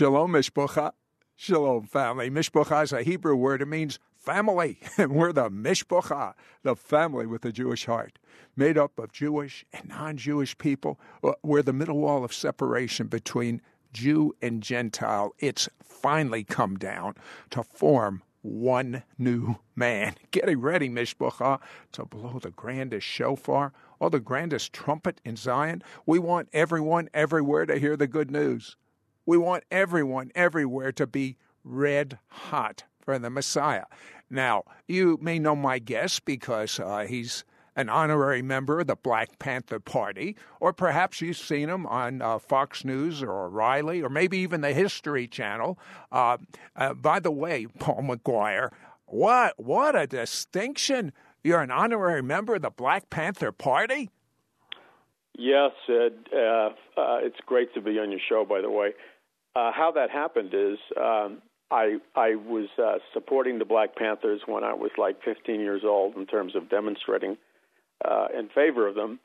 Shalom, Mishpocha. Shalom, family. Mishpocha is a Hebrew word. It means family. And we're the Mishpocha, the family with a Jewish heart, made up of Jewish and non Jewish people. Uh, we're the middle wall of separation between Jew and Gentile. It's finally come down to form one new man. Getting ready, Mishpocha, to blow the grandest shofar or the grandest trumpet in Zion. We want everyone everywhere to hear the good news. We want everyone everywhere to be red hot for the Messiah. Now, you may know my guest because uh, he's an honorary member of the Black Panther Party, or perhaps you've seen him on uh, Fox News or O'Reilly, or maybe even the History Channel. Uh, uh, by the way, Paul McGuire, what what a distinction! You're an honorary member of the Black Panther Party. Yes, Sid. Uh, uh, it's great to be on your show. By the way, uh, how that happened is um, I I was uh, supporting the Black Panthers when I was like 15 years old in terms of demonstrating uh, in favor of them,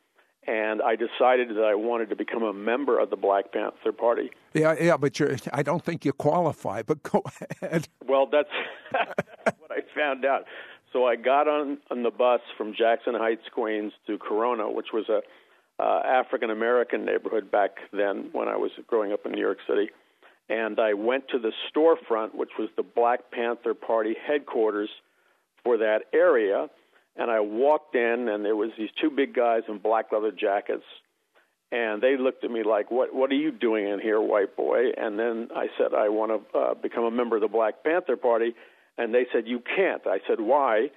and I decided that I wanted to become a member of the Black Panther Party. Yeah, yeah, but you're, I don't think you qualify. But go ahead. Well, that's what I found out. So I got on on the bus from Jackson Heights, Queens, to Corona, which was a uh, African American neighborhood back then when I was growing up in New York City and I went to the storefront, which was the Black Panther Party headquarters for that area. And I walked in, and there was these two big guys in black leather jackets, and they looked at me like, "What? What are you doing in here, white boy?" And then I said, "I want to uh, become a member of the Black Panther Party," and they said, "You can't." I said, "Why?"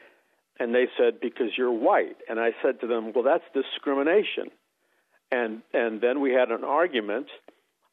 And they said, "Because you're white." And I said to them, "Well, that's discrimination." And and then we had an argument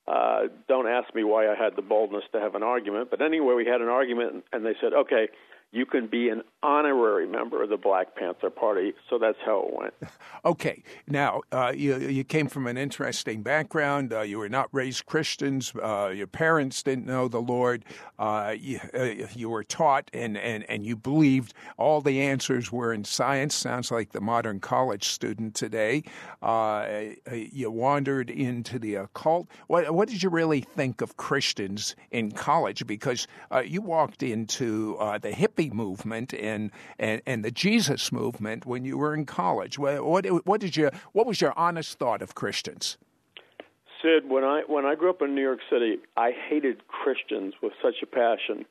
uh, don't ask me why I had the boldness to have an argument, but anyway, we had an argument, and they said, okay, you can be an honorary member of the Black Panther Party. So that's how it went. Okay. Now, uh, you, you came from an interesting background. Uh, you were not raised Christians. Uh, your parents didn't know the Lord. Uh, you, uh, you, were taught and, and, and you believed all the answers were in science. Sounds like the modern college student today. Uh, you wandered into the occult. What, what did you really think of Christians in college? Because you walked into the hippie movement and, and, and the Jesus movement when you were in college. What, what, what, did you, what was your honest thought of Christians? Sid, when I, when I grew up in New York City, I hated Christians with such a passion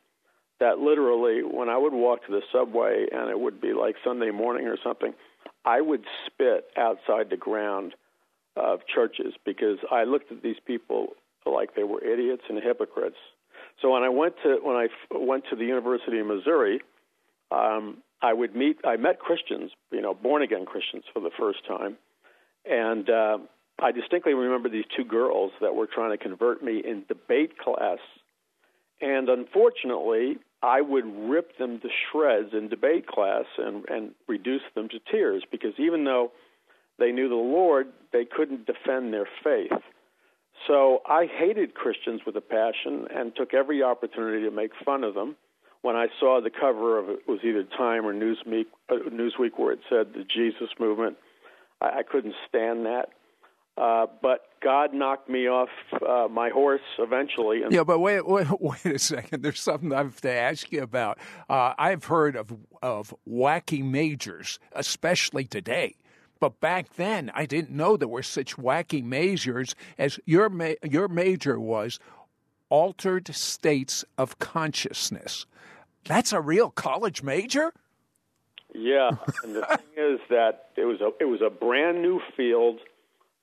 that literally when I would walk to the subway and it would be like Sunday morning or something, I would spit outside the ground of churches because I looked at these people like they were idiots and hypocrites. So when I went to when I went to the University of Missouri, um, I would meet. I met Christians, you know, born again Christians for the first time, and uh, I distinctly remember these two girls that were trying to convert me in debate class, and unfortunately, I would rip them to shreds in debate class and and reduce them to tears because even though they knew the Lord, they couldn't defend their faith. So I hated Christians with a passion and took every opportunity to make fun of them. When I saw the cover of it was either Time or Newsweek, uh, Newsweek where it said the Jesus movement, I, I couldn't stand that. Uh, but God knocked me off uh, my horse eventually. Yeah, but wait, wait, wait a second. There's something I have to ask you about. Uh, I've heard of of wacky majors, especially today. But back then, I didn't know there were such wacky majors as your ma- your major was altered states of consciousness. That's a real college major. Yeah, and the thing is that it was a it was a brand new field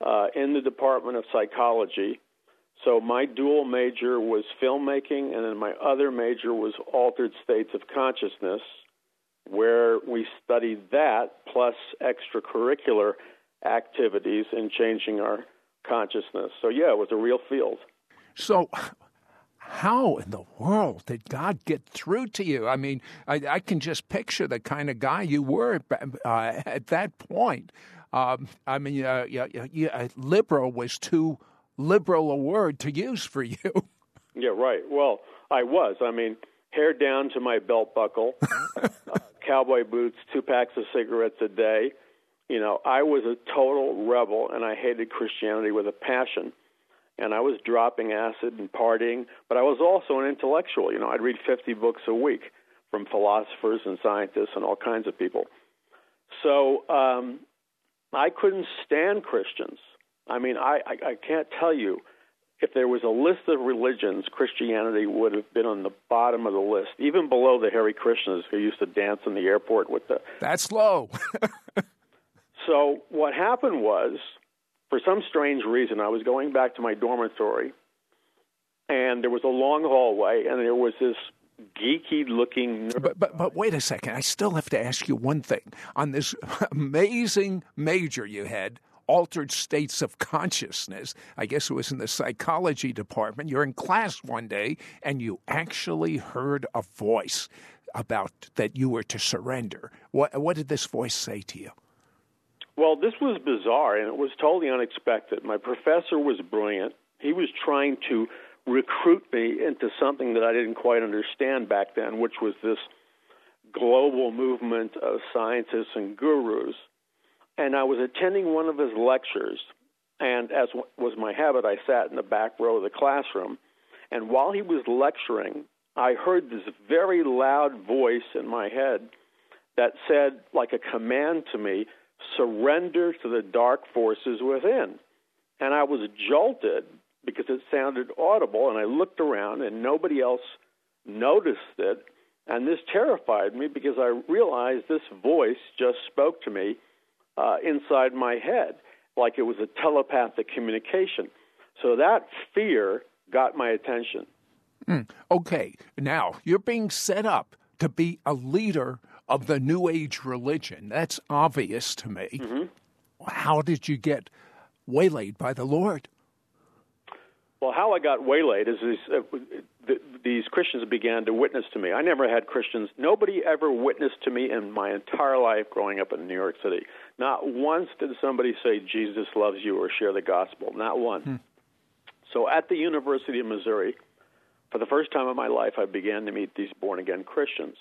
uh, in the Department of Psychology. So my dual major was filmmaking, and then my other major was altered states of consciousness where we studied that plus extracurricular activities in changing our consciousness. So, yeah, it was a real field. So, how in the world did God get through to you? I mean, I, I can just picture the kind of guy you were uh, at that point. Um, I mean, uh, yeah, yeah, liberal was too liberal a word to use for you. Yeah, right. Well, I was. I mean, hair down to my belt buckle, uh, cowboy boots, two packs of cigarettes a day. You know, I was a total rebel and I hated Christianity with a passion. and I was dropping acid and partying, but I was also an intellectual. You know, I'd read 50 books a week from philosophers and scientists and all kinds of people. So um, I couldn't stand Christians. I mean, I, I, I can't tell you if there was a list of religions, Christianity would have been on the bottom of the list, even below the Hare Krishnas who used to dance in the airport with the. That's low. so what happened was, for some strange reason, I was going back to my dormitory, and there was a long hallway, and there was this geeky looking. But, but but wait a second. I still have to ask you one thing on this amazing major you had altered states of consciousness. I guess it was in the psychology department. You're in class one day and you actually heard a voice about that you were to surrender. What, what did this voice say to you? Well, this was bizarre and it was totally unexpected. My professor was brilliant. He was trying to recruit me into something that I didn't quite understand back then, which was this global movement of scientists and gurus and I was attending one of his lectures, and as was my habit, I sat in the back row of the classroom. And while he was lecturing, I heard this very loud voice in my head that said, like a command to me, surrender to the dark forces within. And I was jolted because it sounded audible, and I looked around, and nobody else noticed it. And this terrified me because I realized this voice just spoke to me uh, inside my head, like it was a telepathic communication. So that fear got my attention. Mm, okay, now you're being set up to be a leader of the New Age religion. That's obvious to me. Mm-hmm. How did you get waylaid by the Lord? Well, how I got waylaid is, uh, these Christians began to witness to me. I never had Christians. Nobody ever witnessed to me in my entire life growing up in New York City. Not once did somebody say Jesus loves you or share the gospel. Not one. Hmm. So at the University of Missouri, for the first time in my life, I began to meet these born again Christians.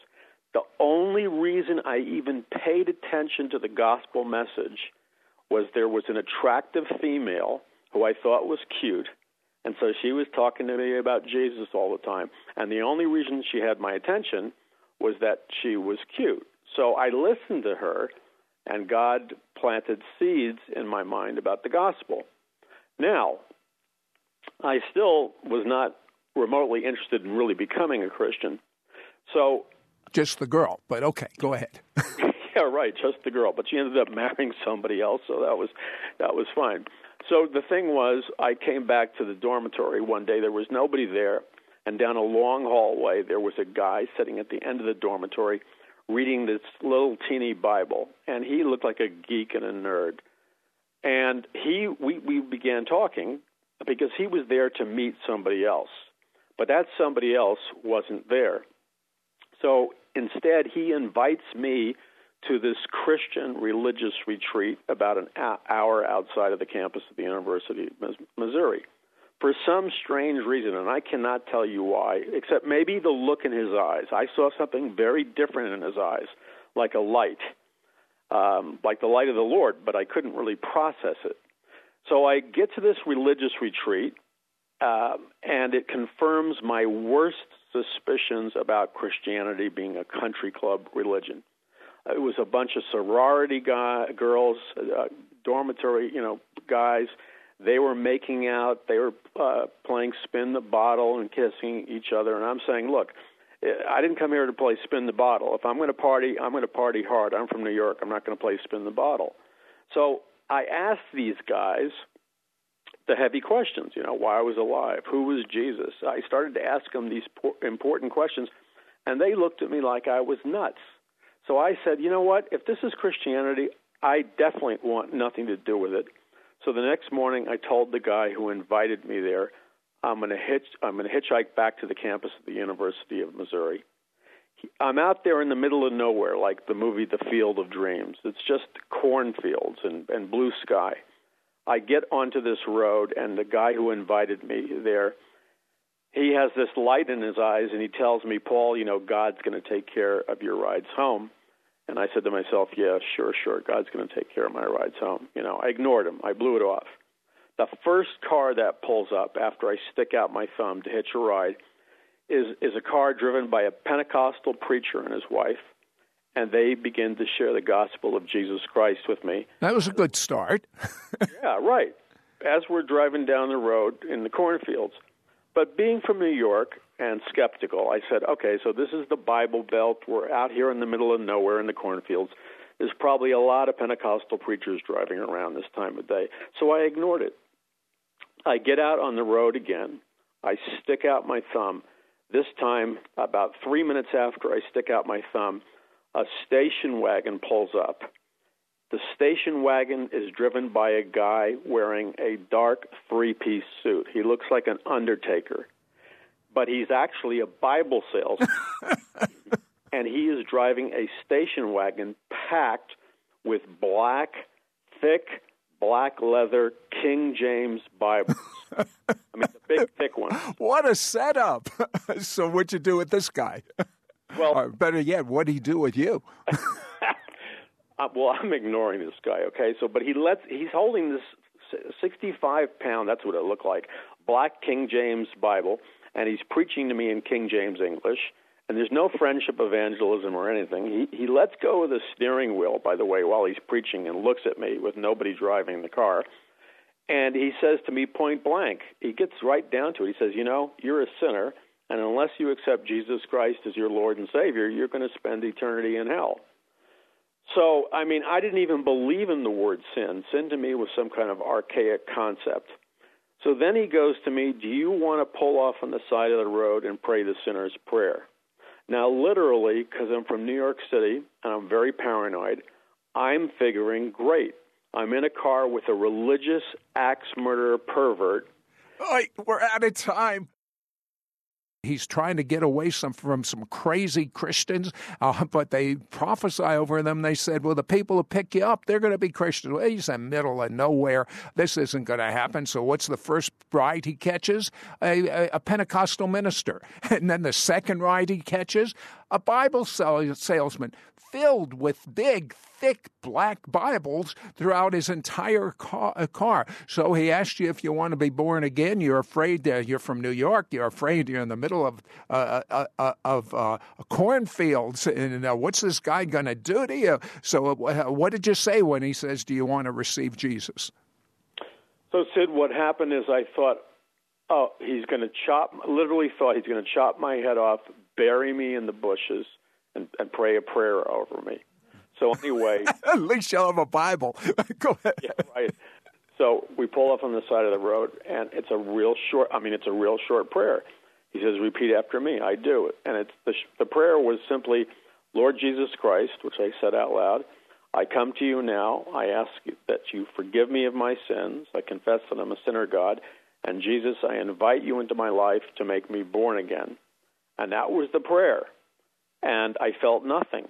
The only reason I even paid attention to the gospel message was there was an attractive female who I thought was cute and so she was talking to me about Jesus all the time. And the only reason she had my attention was that she was cute. So I listened to her, and God planted seeds in my mind about the gospel. Now, I still was not remotely interested in really becoming a Christian. So. Just the girl, but okay, go ahead. yeah, right, just the girl. But she ended up marrying somebody else, so that was that was fine. So the thing was, I came back to the dormitory one day. There was nobody there, and down a long hallway there was a guy sitting at the end of the dormitory, reading this little teeny Bible, and he looked like a geek and a nerd. And he, we, we began talking because he was there to meet somebody else, but that somebody else wasn't there. So instead, he invites me to this Christian religious retreat about an hour outside of the campus of the University of Missouri. For some strange reason, and I cannot tell you why, except maybe the look in his eyes. I saw something very different in his eyes, like a light, um, like the light of the Lord, but I couldn't really process it. So I get to this religious retreat, um, and it confirms my worst suspicions about Christianity being a country club religion. It was a bunch of sorority guy, girls, uh, dormitory, you know, guys. They were making out. They were uh, playing spin the bottle and kissing each other. And I'm saying, look, I didn't come here to play spin the bottle. If I'm going to party, I'm going to party hard. I'm from New York. I'm not going to play spin the bottle. So I asked these guys the heavy questions. You know, why I was alive, who was Jesus. I started to ask them these important questions, and they looked at me like I was nuts. So I said, you know what? If this is Christianity, I definitely want nothing to do with it. So the next morning, I told the guy who invited me there, I'm going to hitch. I'm going to hitchhike back to the campus of the University of Missouri. I'm out there in the middle of nowhere, like the movie The Field of Dreams. It's just cornfields and, and blue sky. I get onto this road, and the guy who invited me there he has this light in his eyes and he tells me, Paul, you know, God's going to take care of your rides home. And I said to myself, yeah, sure, sure, God's going to take care of my rides home. You know, I ignored him. I blew it off. The first car that pulls up after I stick out my thumb to hitch a ride is is a car driven by a Pentecostal preacher and his wife, and they begin to share the gospel of Jesus Christ with me. That was a good start. yeah, right. As we're driving down the road in the cornfields, but being from New York and skeptical, I said, okay, so this is the Bible Belt. We're out here in the middle of nowhere in the cornfields. There's probably a lot of Pentecostal preachers driving around this time of day. So I ignored it. I get out on the road again. I stick out my thumb. This time, about three minutes after I stick out my thumb, a station wagon pulls up. The station wagon is driven by a guy wearing a dark three piece suit. He looks like an undertaker, but he's actually a Bible salesman. and he is driving a station wagon packed with black, thick, black leather King James Bibles. I mean, the big, thick one. What a setup! so, what'd you do with this guy? Well, or better yet, what did he do with you? uh, well, I'm ignoring this guy. Okay, so but he lets he's holding this 65 pound. That's what it looked like. Black King James Bible, and he's preaching to me in King James English. And there's no friendship evangelism or anything. He he lets go of the steering wheel, by the way, while he's preaching, and looks at me with nobody driving the car. And he says to me point blank, he gets right down to it. He says, "You know, you're a sinner." And unless you accept Jesus Christ as your Lord and Savior, you're going to spend eternity in hell. So, I mean, I didn't even believe in the word sin. Sin to me was some kind of archaic concept. So then he goes to me, Do you want to pull off on the side of the road and pray the sinner's prayer? Now, literally, because I'm from New York City and I'm very paranoid, I'm figuring, great. I'm in a car with a religious axe murderer pervert. Oh, we're out of time. He's trying to get away some, from some crazy Christians, uh, but they prophesy over them. They said, Well, the people who pick you up, they're going to be Christians. Well, he's in the middle of nowhere. This isn't going to happen. So, what's the first ride he catches? A, a, a Pentecostal minister. And then the second ride he catches? A Bible salesman filled with big, thick black Bibles throughout his entire uh, car. So he asked you if you want to be born again. You're afraid that you're from New York. You're afraid you're in the middle of uh, uh, uh of uh, cornfields. And uh, what's this guy going to do to you? So what did you say when he says, "Do you want to receive Jesus?" So Sid, what happened is I thought, oh, he's going to chop. Literally thought he's going to chop my head off, bury me in the bushes and, and pray a prayer over me. So anyway, at least you'll have a Bible. Go ahead. Yeah, right. So we pull up on the side of the road, and it's a real short. I mean, it's a real short prayer. He says, "Repeat after me." I do it, and it's the the prayer was simply, "Lord Jesus Christ," which I said out loud. I come to you now. I ask that you forgive me of my sins. I confess that I'm a sinner, God. And Jesus, I invite you into my life to make me born again. And that was the prayer and I felt nothing.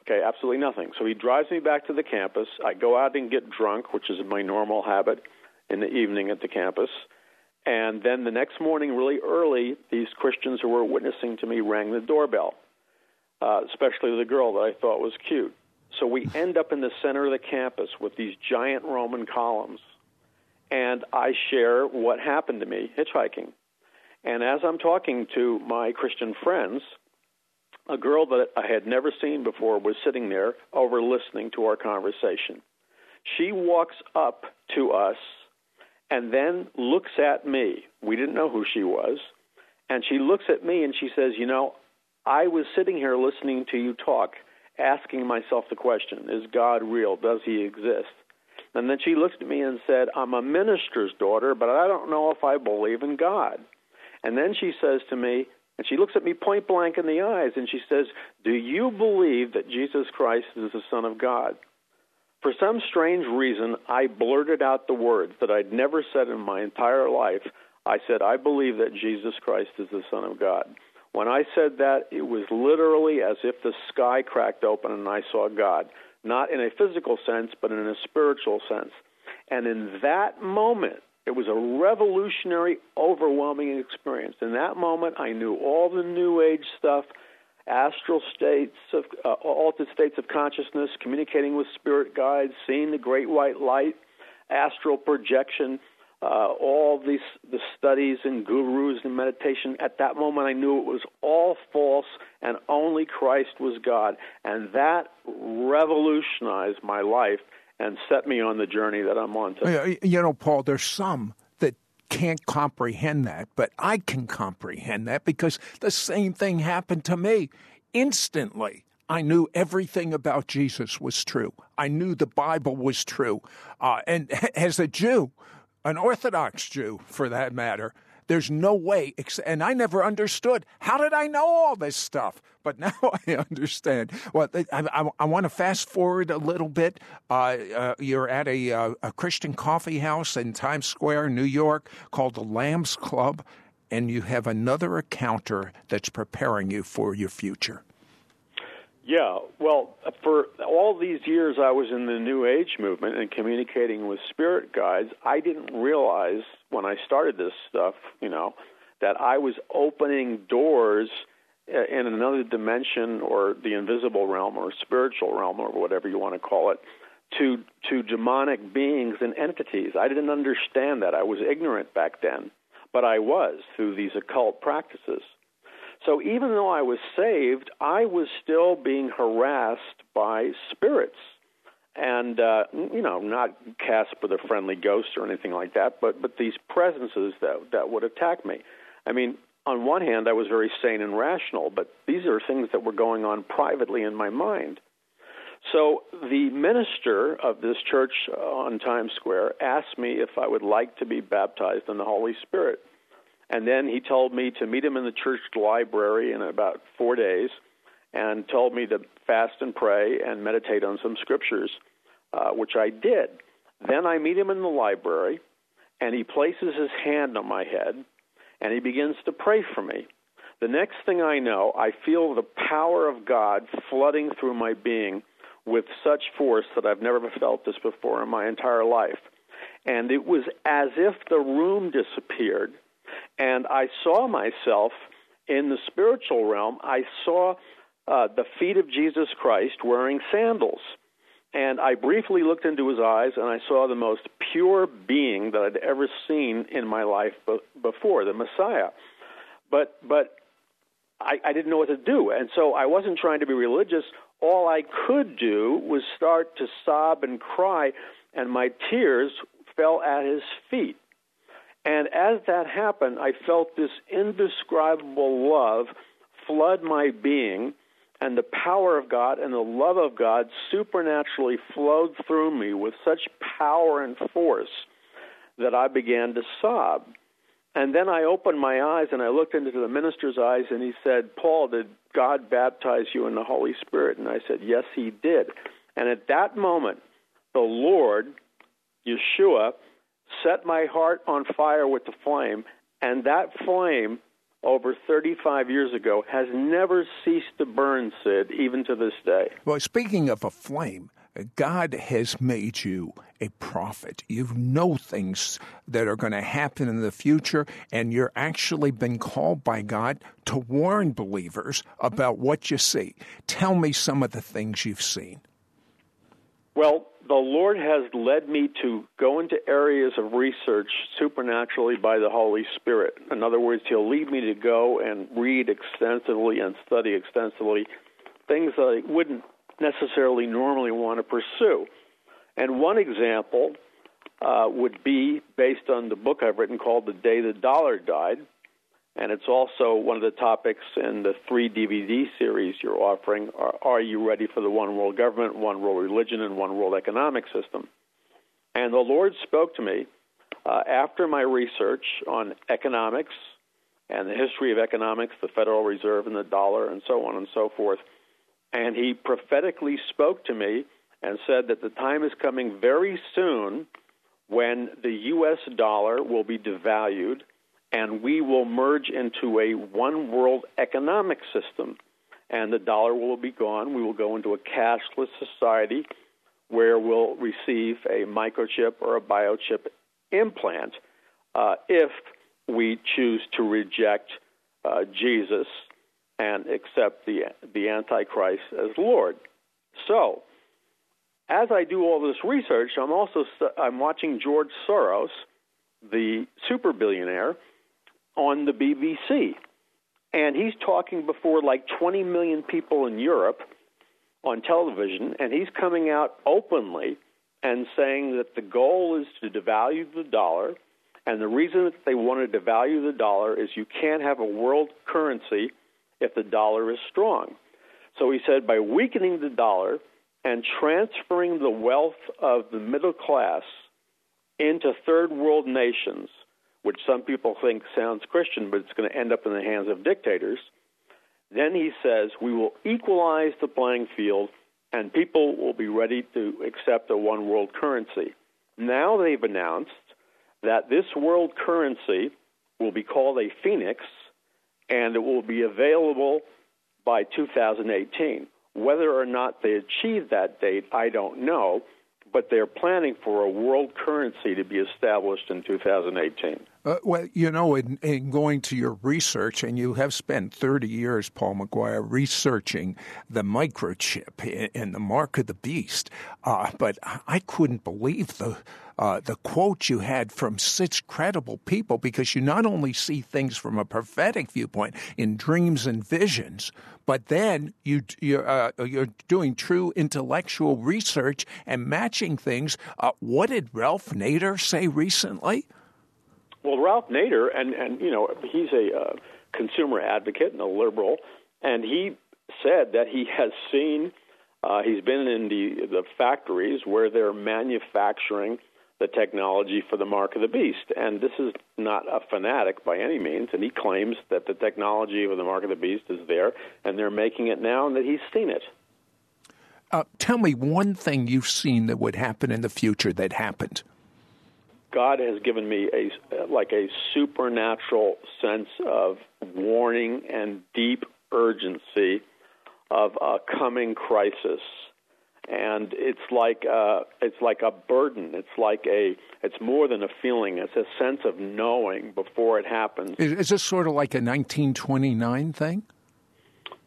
Okay, absolutely nothing. So he drives me back to the campus. I go out and get drunk, which is my normal habit in the evening at the campus. And then the next morning, really early, these Christians who were witnessing to me rang the doorbell, uh, especially the girl that I thought was cute. So we end up in the center of the campus with these giant Roman columns. And I share what happened to me hitchhiking. And as I'm talking to my Christian friends, a girl that I had never seen before was sitting there over listening to our conversation. She walks up to us and then looks at me. We didn't know who she was. And she looks at me and she says, You know, I was sitting here listening to you talk, asking myself the question Is God real? Does he exist? And then she looked at me and said, I'm a minister's daughter, but I don't know if I believe in God. And then she says to me, and she looks at me point blank in the eyes and she says, Do you believe that Jesus Christ is the Son of God? For some strange reason, I blurted out the words that I'd never said in my entire life. I said, I believe that Jesus Christ is the Son of God. When I said that, it was literally as if the sky cracked open and I saw God, not in a physical sense, but in a spiritual sense. And in that moment, it was a revolutionary, overwhelming experience. In that moment, I knew all the New Age stuff, astral states of uh, altered states of consciousness, communicating with spirit guides, seeing the great white light, astral projection, uh, all these the studies and gurus and meditation. At that moment, I knew it was all false, and only Christ was God, and that revolutionized my life and set me on the journey that I'm on today. You know, Paul, there's some that can't comprehend that, but I can comprehend that because the same thing happened to me instantly. I knew everything about Jesus was true. I knew the Bible was true. Uh, and as a Jew, an Orthodox Jew for that matter, there's no way, and I never understood. How did I know all this stuff? But now I understand. Well, I, I, I want to fast forward a little bit. Uh, uh, you're at a, uh, a Christian coffee house in Times Square, New York, called the Lambs Club, and you have another encounter that's preparing you for your future. Yeah, well, for all these years I was in the New Age movement and communicating with spirit guides, I didn't realize when I started this stuff, you know, that I was opening doors uh, in another dimension or the invisible realm or spiritual realm or whatever you want to call it to to demonic beings and entities. I didn't understand that. I was ignorant back then, but I was through these occult practices. So even though I was saved, I was still being harassed by spirits. And uh, you know, not Casper the friendly ghost or anything like that, but but these presences that that would attack me. I mean, on one hand, I was very sane and rational, but these are things that were going on privately in my mind. So the minister of this church on Times Square asked me if I would like to be baptized in the Holy Spirit. And then he told me to meet him in the church library in about four days and told me to fast and pray and meditate on some scriptures, uh, which I did. Then I meet him in the library, and he places his hand on my head and he begins to pray for me. The next thing I know, I feel the power of God flooding through my being with such force that I've never felt this before in my entire life. And it was as if the room disappeared and I saw myself in the spiritual realm. I saw uh, the feet of Jesus Christ wearing sandals. And I briefly looked into his eyes, and I saw the most pure being that I'd ever seen in my life before, the Messiah. But but I, I didn't know what to do, and so I wasn't trying to be religious. All I could do was start to sob and cry, and my tears fell at his feet. And as that happened, I felt this indescribable love flood my being, and the power of God and the love of God supernaturally flowed through me with such power and force that I began to sob. And then I opened my eyes and I looked into the minister's eyes, and he said, Paul, did God baptize you in the Holy Spirit? And I said, Yes, he did. And at that moment, the Lord, Yeshua, set my heart on fire with the flame, and that flame over 35 years ago has never ceased to burn, Sid, even to this day. Well, speaking of a flame, God has made you a prophet. You know things that are going to happen in the future, and you're actually been called by God to warn believers about what you see. Tell me some of the things you've seen. Well, the Lord has led me to go into areas of research supernaturally by the Holy Spirit. In other words, He'll lead me to go and read extensively and study extensively things that I wouldn't necessarily normally want to pursue. And one example uh, would be based on the book I've written called The Day the Dollar Died and it's also one of the topics in the three DVD series you're offering. Are, are, you ready for the one world government, one world religion, and one world economic system? And the Lord spoke to me uh, after my research on economics and the history of economics, the Federal Reserve and the dollar, and so on and so forth. And He prophetically spoke to me and said that the time is coming very soon when the U.S. dollar will be devalued and we will merge into a one world economic system. And the dollar will be gone. We will go into a cashless society where we'll receive a microchip or a biochip implant uh, if we choose to reject uh, Jesus and accept the the Antichrist as Lord. So, as I do all this research, I'm also I'm watching George Soros the super billionaire, on the BBC. And he's talking before like 20 million people in Europe on television, and he's coming out openly and saying that the goal is to devalue the dollar. And the reason that they want to devalue the dollar is you can't have a world currency if the dollar is strong. So he said by weakening the dollar and transferring the wealth of the middle class into third world nations, which some people think sounds Christian, but it's going to end up in the hands of dictators. Then he says we will equalize the playing field and people will be ready to accept a one world currency. Now they've announced that this world currency will be called a phoenix and it will be available by 2018. Whether or not they achieve that date, I don't know, but they're planning for a world currency to be established in 2018. Uh, well, you know, in, in, going to your research, and you have spent 30 years, Paul McGuire, researching the microchip and the mark of the beast. Uh, but I couldn't believe the uh, the quotes you had from such credible people because you not only see things from a prophetic viewpoint in dreams and visions, but then you you're, uh, you're doing true intellectual research and matching things. Uh, what did Ralph Nader say recently? Well, Ralph Nader, and and you know he's a uh, consumer advocate and a liberal, and he said that he has seen. Uh, he's been in the the factories where they're manufacturing the technology for the mark of the beast. And this is not a fanatic by any means, and he claims that the technology of the mark of the beast is there, and they're making it now, and that he's seen it. Uh, tell me one thing you've seen that would happen in the future that happened. God has given me a like a supernatural sense of warning and deep urgency of a coming crisis and it's like uh, it's like a burden. It's like a it's more than a feeling. It's a sense of knowing before it happens. Is, is this sort of like a 1929 thing?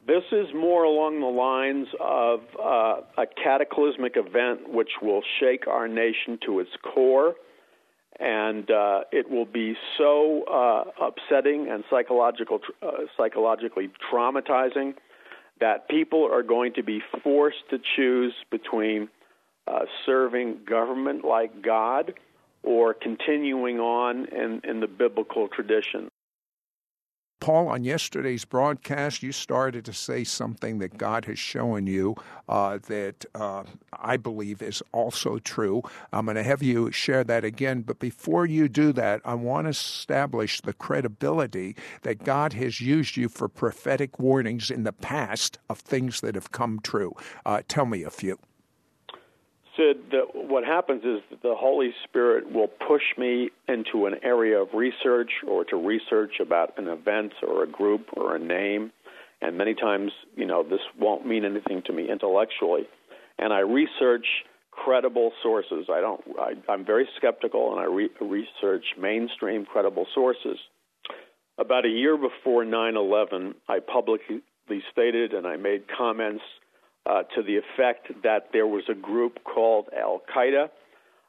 This is more along the lines of uh, a cataclysmic event which will shake our nation to its core, and uh, it will be so uh, upsetting and psychological, uh, psychologically traumatizing that people are going to be forced to choose between uh, serving government like God or continuing on in, in the biblical tradition. Paul, on yesterday's broadcast, you started to say something that God has shown you uh, that uh, I believe is also true. I'm going to have you share that again, but before you do that, I want to establish the credibility that God has used you for prophetic warnings in the past of things that have come true. Uh, tell me a few. Sid, that what happens is the Holy Spirit will push me into an area of research or to research about an event or a group or a name. And many times, you know, this won't mean anything to me intellectually. And I research credible sources. I don't. I, am very skeptical, and I re- research mainstream credible sources. About a year before 9/11, I publicly stated and I made comments uh, to the effect that there was a group called Al Qaeda,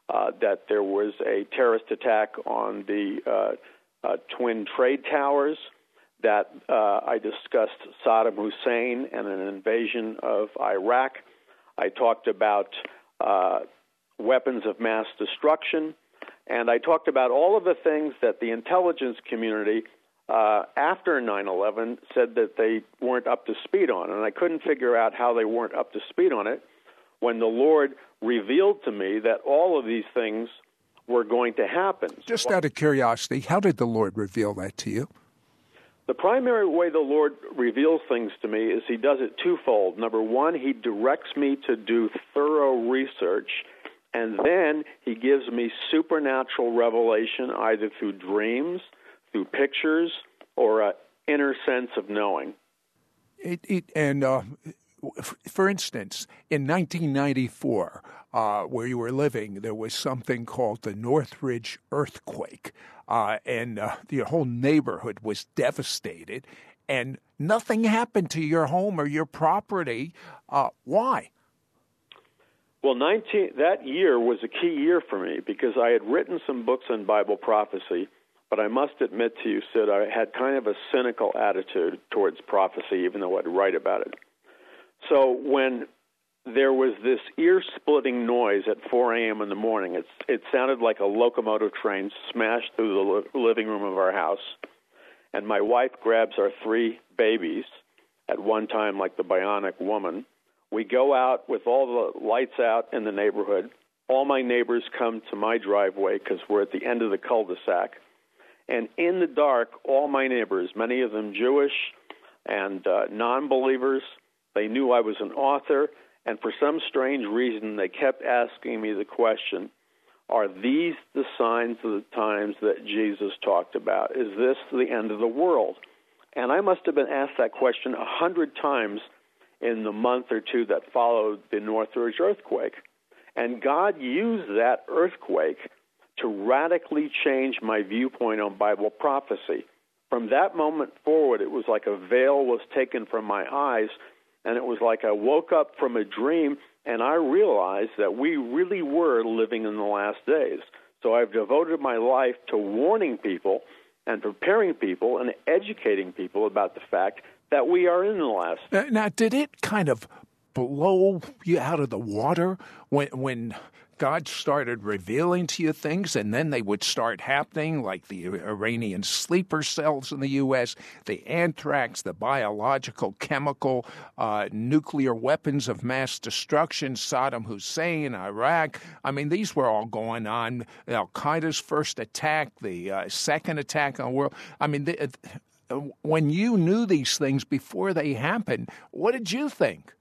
uh, that there was a terrorist attack on the uh, uh Twin Trade Towers, that I discussed Saddam Hussein and an invasion of Iraq. I talked about weapons of mass destruction, and I talked about all of the things that the intelligence community uh, after 9 11 said that they weren't up to speed on. And I couldn't figure out how they weren't up to speed on it when the Lord revealed to me that all of these things were going to happen. Just out of curiosity, how did the Lord reveal that to you? The primary way the Lord reveals things to me is He does it twofold. Number one, He directs me to do thorough research, and then He gives me supernatural revelation either through dreams through pictures or an inner sense of knowing. It, it and uh, for instance, in 1994, uh, where you were living, there was something called the Northridge earthquake, uh, and uh, the whole neighborhood was devastated, and nothing happened to your home or your property. Uh, why? Well, 19, that year was a key year for me because I had written some books on Bible prophecy, but I must admit to you, Sid, I had kind of a cynical attitude towards prophecy, even though I'd write about it. So when there was this ear splitting noise at 4 a.m. in the morning, it's, it sounded like a locomotive train smashed through the living room of our house. And my wife grabs our three babies, at one time like the bionic woman we go out with all the lights out in the neighborhood. All my neighbors come to my driveway because we're at the end of the cul de sac. And in the dark, all my neighbors, many of them Jewish and uh, non believers, they knew I was an author. And for some strange reason, they kept asking me the question Are these the signs of the times that Jesus talked about? Is this the end of the world? And I must have been asked that question a hundred times in the month or two that followed the Northridge earthquake. And God used that earthquake to radically change my viewpoint on Bible prophecy. From that moment forward, it was like a veil was taken from my eyes, and it was like I woke up from a dream and I realized that we really were living in the last days. So I've devoted my life to warning people and preparing people and educating people about the fact that we are in the last. Now, did it kind of blow you out of the water when when God started revealing to you things, and then they would start happening, like the Iranian sleeper cells in the U.S., the anthrax, the biological, chemical, uh, nuclear weapons of mass destruction, Saddam Hussein, Iraq. I mean, these were all going on. Al Qaeda's first attack, the uh, second attack on the world. I mean, the, when you knew these things before they happened, what did you think?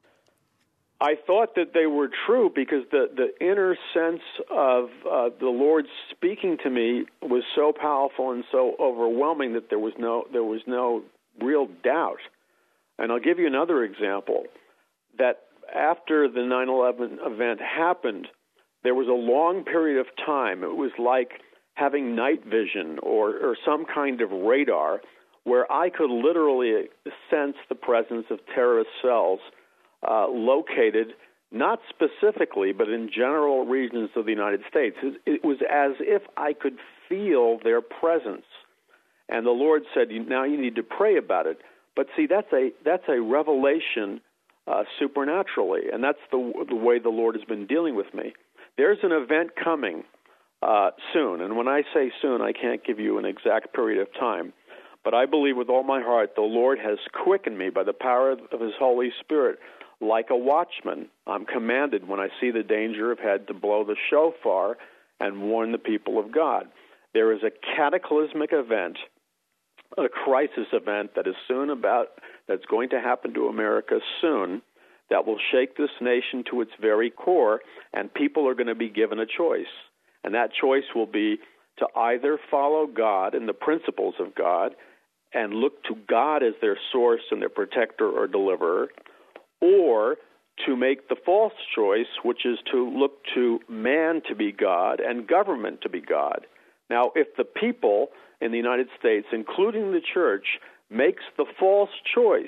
I thought that they were true because the, the inner sense of uh, the Lord speaking to me was so powerful and so overwhelming that there was no there was no real doubt. And I'll give you another example that after the 9/11 event happened, there was a long period of time. It was like having night vision or, or some kind of radar where I could literally sense the presence of terrorist cells uh, located not specifically, but in general regions of the United States. It was as if I could feel their presence. And the Lord said, "Now you need to pray about it." But see, that's a that's a revelation uh, supernaturally, and that's the the way the Lord has been dealing with me. There's an event coming uh, soon, and when I say soon, I can't give you an exact period of time. But I believe with all my heart the Lord has quickened me by the power of His Holy Spirit. Like a watchman, I'm commanded when I see the danger of head to blow the shofar and warn the people of God. There is a cataclysmic event, a crisis event that is soon about that's going to happen to America soon that will shake this nation to its very core, and people are going to be given a choice. And that choice will be to either follow God and the principles of God and look to God as their source and their protector or deliverer, or to make the false choice, which is to look to man to be God and government to be God. Now, if the people in the United States, including the church, makes the false choice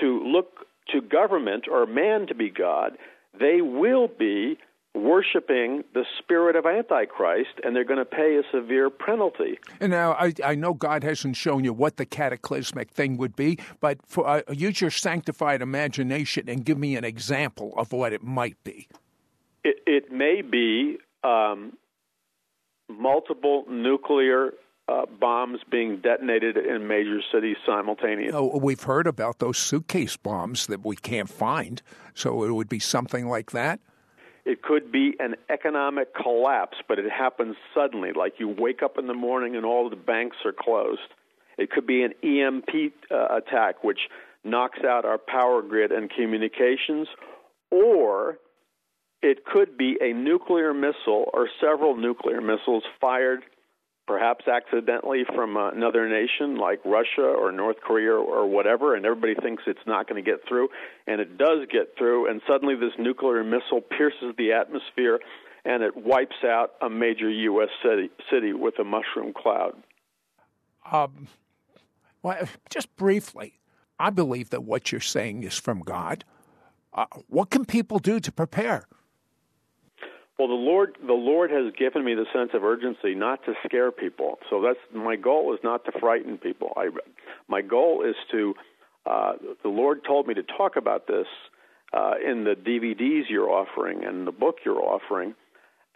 to look to government or man to be God, they will be worshiping the spirit of Antichrist, and they're going to pay a severe penalty. And now, I, I know God hasn't shown you what the cataclysmic thing would be, but for, uh, use your sanctified imagination and give me an example of what it might be. It, it may be um, multiple nuclear uh, bombs being detonated in major cities simultaneously. Oh, we've heard about those suitcase bombs that we can't find, so it would be something like that. It could be an economic collapse, but it happens suddenly, like you wake up in the morning and all the banks are closed. It could be an EMP uh, attack, which knocks out our power grid and communications, or it could be a nuclear missile or several nuclear missiles fired perhaps accidentally from another nation like Russia or North Korea or whatever, and everybody thinks it's not going to get through, and it does get through, and suddenly this nuclear missile pierces the atmosphere and it wipes out a major U.S. city, city with a mushroom cloud. Um, well, just briefly, I believe that what you're saying is from God. Uh, what can people do to prepare? Well, the Lord, the Lord has given me the sense of urgency not to scare people. So that's my goal is not to frighten people. I, my goal is to. Uh, the Lord told me to talk about this uh, in the DVDs you're offering and the book you're offering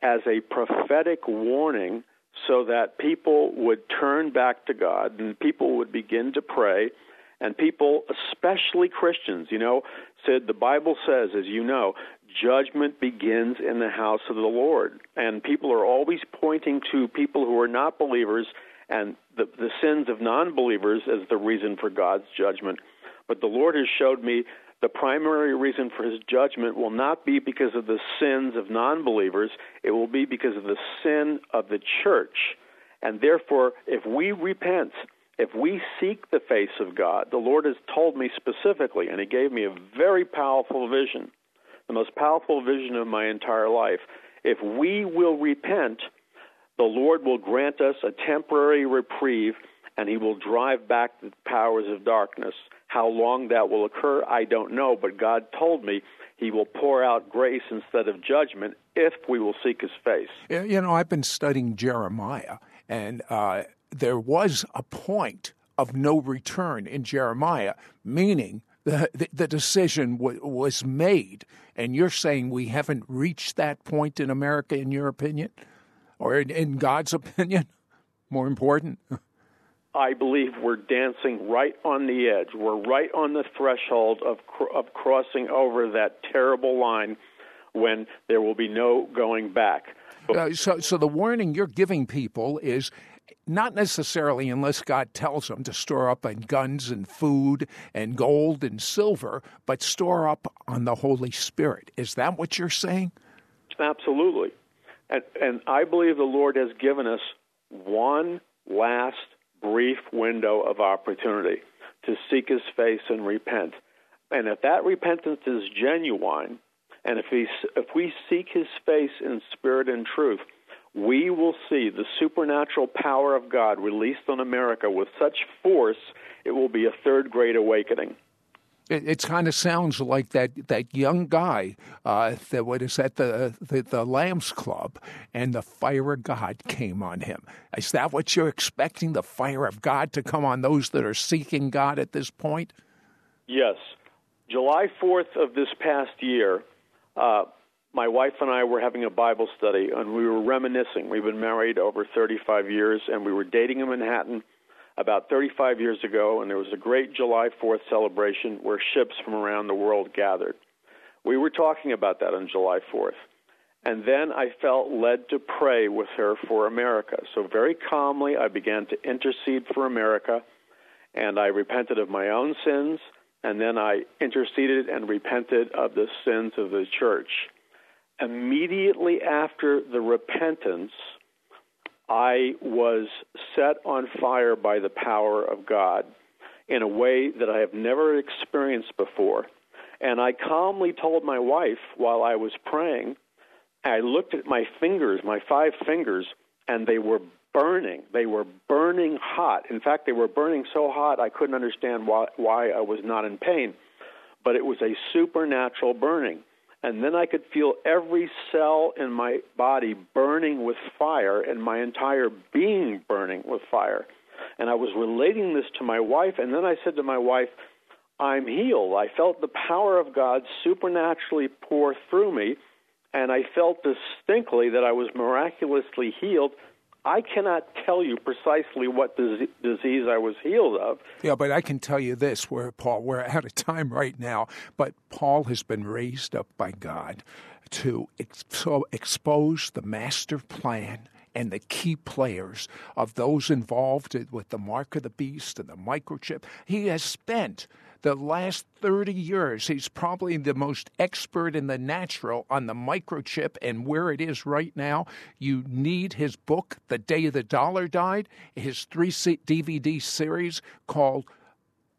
as a prophetic warning, so that people would turn back to God and people would begin to pray and people, especially Christians, you know, Sid the Bible says, as you know, judgment begins in the house of the Lord. And people are always pointing to people who are not believers and the, the sins of non believers as the reason for God's judgment. But the Lord has showed me the primary reason for his judgment will not be because of the sins of non believers, it will be because of the sin of the church. And therefore, if we repent, if we seek the face of God, the Lord has told me specifically, and He gave me a very powerful vision, the most powerful vision of my entire life. If we will repent, the Lord will grant us a temporary reprieve and He will drive back the powers of darkness. How long that will occur, I don't know, but God told me He will pour out grace instead of judgment if we will seek His face. You know, I've been studying Jeremiah, and uh, there was a point of no return in Jeremiah, meaning the, the, decision w- was made. And you're saying we haven't reached that point in America, in your opinion? Or in, in God's opinion? More important? I believe we're dancing right on the edge. We're right on the threshold of, of crossing over that terrible line when there will be no going back. Uh, so, so the warning you're giving people is not necessarily unless God tells them to store up on guns and food and gold and silver, but store up on the Holy Spirit. Is that what you're saying? Absolutely. And, and I believe the Lord has given us one last brief window of opportunity to seek his face and repent. And if that repentance is genuine, and if, he, if we seek his face in spirit and truth, we will see the supernatural power of God released on America with such force, it will be a third great awakening. It, it kind of sounds like that, that young guy uh, that was at the, the, the Lambs Club, and the fire of God came on him. Is that what you're expecting? The fire of God to come on those that are seeking God at this point? Yes. July 4th of this past year, uh, my wife and I were having a Bible study, and we were reminiscing. We've been married over 35 years, and we were dating in Manhattan about 35 years ago, and there was a great July 4th celebration where ships from around the world gathered. We were talking about that on July 4th. And then I felt led to pray with her for America. So, very calmly, I began to intercede for America, and I repented of my own sins, and then I interceded and repented of the sins of the church immediately after the repentance, I was set on fire by the power of God in a way that I have never experienced before. And I calmly told my wife while I was praying, I looked at my fingers, my five fingers, and they were burning. They were burning hot. In fact, they were burning so hot I couldn't understand why, why I was not in pain. But it was a supernatural burning and then I could feel every cell in my body burning with fire and my entire being burning with fire. And I was relating this to my wife, and then I said to my wife, I'm healed. I felt the power of God supernaturally pour through me, and I felt distinctly that I was miraculously healed I cannot tell you precisely what disease I was healed of. Yeah, but I can tell you this, where Paul, we're out of time right now, but Paul has been raised up by God to ex- so expose the master plan and the key players of those involved with the mark of the beast and the microchip. He has spent the last 30 years, he's probably the most expert in the natural on the microchip and where it is right now. You need his book, The Day the Dollar Died, his three DVD series called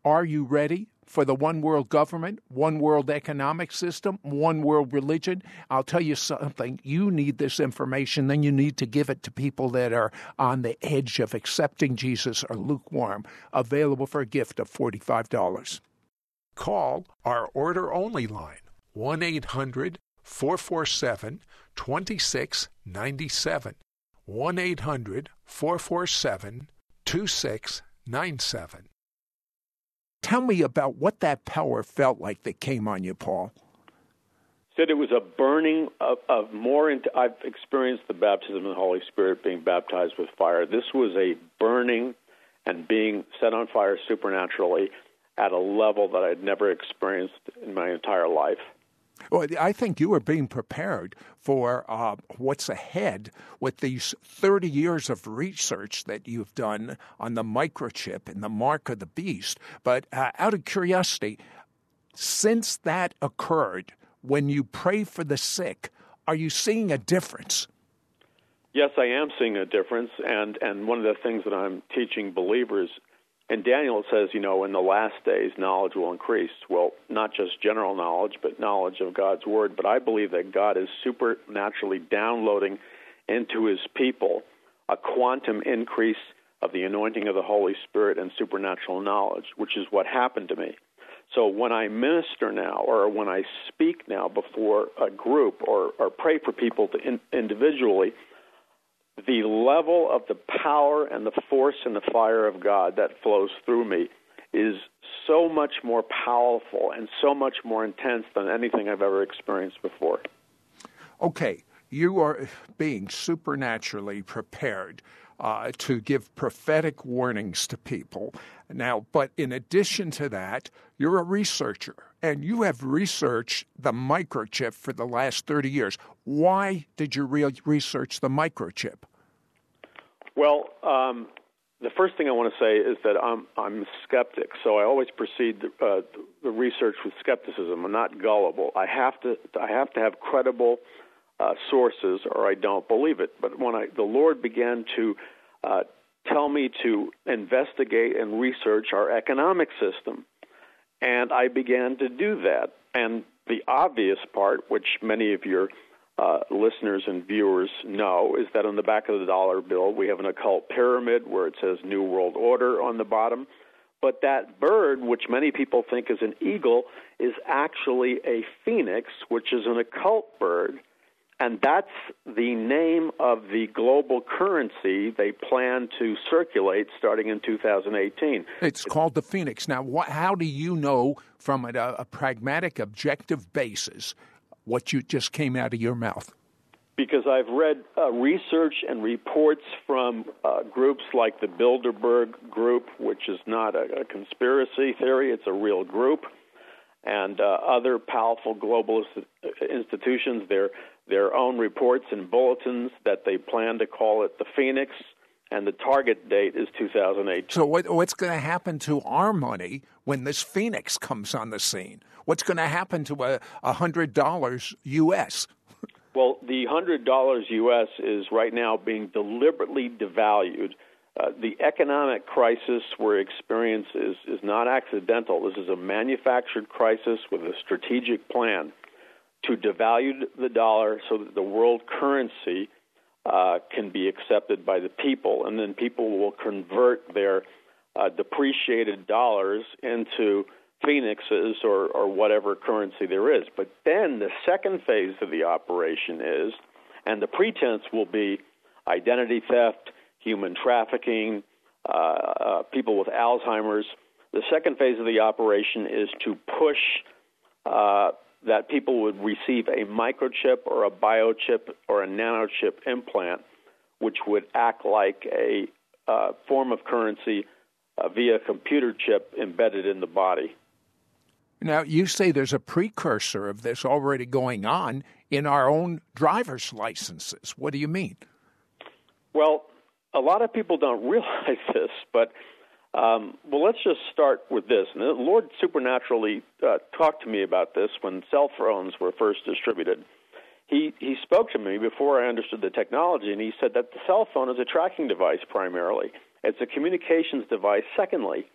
Are You Ready? For the one world government, one world economic system, one world religion. I'll tell you something. You need this information, then you need to give it to people that are on the edge of accepting Jesus or lukewarm. Available for a gift of $45. Call our order only line 1 800 447 2697. 1 800 447 2697. Tell me about what that power felt like that came on you, Paul. Said it was a burning of, of more. Into, I've experienced the baptism of the Holy Spirit, being baptized with fire. This was a burning and being set on fire supernaturally at a level that I'd never experienced in my entire life. Well, I think you are being prepared for uh, what's ahead with these 30 years of research that you've done on the microchip and the mark of the beast. But uh, out of curiosity, since that occurred, when you pray for the sick, are you seeing a difference? Yes, I am seeing a difference, and and one of the things that I'm teaching believers and Daniel says, you know, in the last days, knowledge will increase. Well, not just general knowledge, but knowledge of God's Word. But I believe that God is supernaturally downloading into His people a quantum increase of the anointing of the Holy Spirit and supernatural knowledge, which is what happened to me. So when I minister now, or when I speak now before a group, or, or pray for people to in, individually, the level of the power and the force and the fire of God that flows through me is so much more powerful and so much more intense than anything I've ever experienced before. Okay, you are being supernaturally prepared uh, to give prophetic warnings to people. Now, but in addition to that, you're a researcher and you have researched the microchip for the last 30 years. Why did you re- research the microchip? Well, um, the first thing I want to say is that I'm I'm a skeptic, so I always proceed uh, the research with skepticism. I'm not gullible. I have to I have to have credible uh, sources, or I don't believe it. But when I the Lord began to uh, tell me to investigate and research our economic system, and I began to do that. And the obvious part, which many of your uh, listeners and viewers know, is that on the back of the dollar bill we have an occult pyramid where it says New World Order on the bottom. But that bird, which many people think is an eagle, is actually a phoenix, which is an occult bird. And that's the name of the global currency they plan to circulate starting in 2018. It's called the Phoenix. Now, what, how do you know from a, a pragmatic, objective basis what you just came out of your mouth? Because I've read uh, research and reports from uh, groups like the Bilderberg Group, which is not a, a conspiracy theory, it's a real group, and uh, other powerful globalist institutions, their, their own reports and bulletins that they plan to call it the Phoenix and the target date is 2008. So, what, what's going to happen to our money when this Phoenix comes on the scene? What's going to happen to a, a hundred dollars U.S.? Well, the hundred dollars U.S. is right now being deliberately devalued. Uh, the economic crisis we're experiencing is, is not accidental. This is a manufactured crisis with a strategic plan to devalue the dollar so that the world currency uh, can be accepted by the people, and then people will convert their uh, depreciated dollars into phoenixes or, or whatever currency there is. But then the second phase of the operation is, and the pretense will be identity theft, human trafficking, uh, uh, people with Alzheimer's. The second phase of the operation is to push uh, that people would receive a microchip or a biochip or a nanochip implant, which would act like a uh, form of currency uh, via computer chip embedded in the body. Now, you say there's a precursor of this already going on in our own driver's licenses. What do you mean? Well, a lot of people don't realize this, but um, well, let's just start with this. And the Lord supernaturally uh, talked to me about this when cell phones were first distributed. He he spoke to me before I understood the technology, and he said that the cell phone is a tracking device primarily. It's a communications device. Secondly,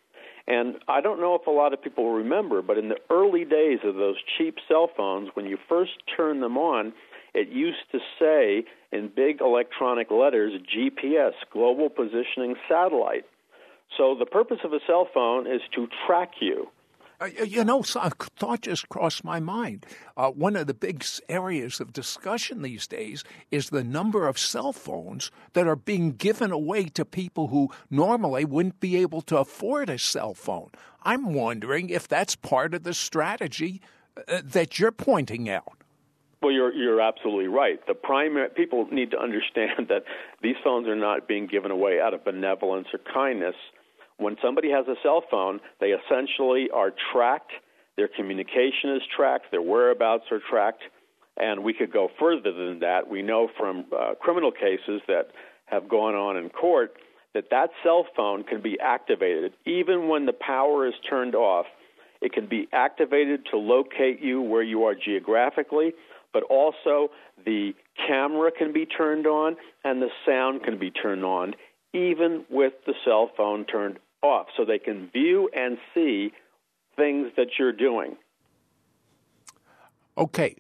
and I don't know if a lot of people remember, but in the early days of those cheap cell phones, when you first turned them on, it used to say in big electronic letters GPS, Global Positioning Satellite. So the purpose of a cell phone is to track you. Uh, you know, so a thought just crossed my mind. Uh, one of the big areas of discussion these days is the number of cell phones that are being given away to people who normally wouldn't be able to afford a cell phone. I'm wondering if that's part of the strategy uh, that you're pointing out. Well, you're you're absolutely right. The primary people need to understand that these phones are not being given away out of benevolence or kindness when somebody has a cell phone, they essentially are tracked, their communication is tracked, their whereabouts are tracked, and we could go further than that. We know from uh, criminal cases that have gone on in court that that cell phone can be activated even when the power is turned off. It can be activated to locate you where you are geographically, but also the camera can be turned on and the sound can be turned on even with the cell phone turned off so they can view and see things that you're doing. Okay,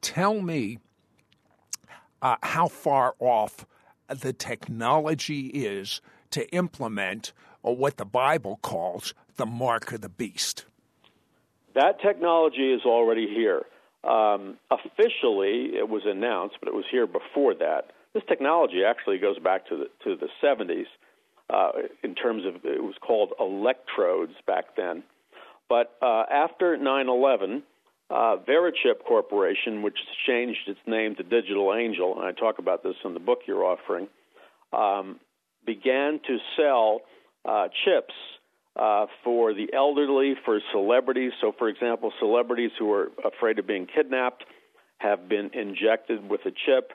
tell me uh, how far off the technology is to implement what the Bible calls the mark of the beast. That technology is already here. Um, officially, it was announced, but it was here before that. This technology actually goes back to the to the 70s uh, in terms of it was called electrodes back then. But uh, after 9 11, uh, Verichip Corporation, which changed its name to Digital Angel, and I talk about this in the book you're offering, um, began to sell uh, chips uh, for the elderly, for celebrities. So, for example, celebrities who are afraid of being kidnapped have been injected with a chip.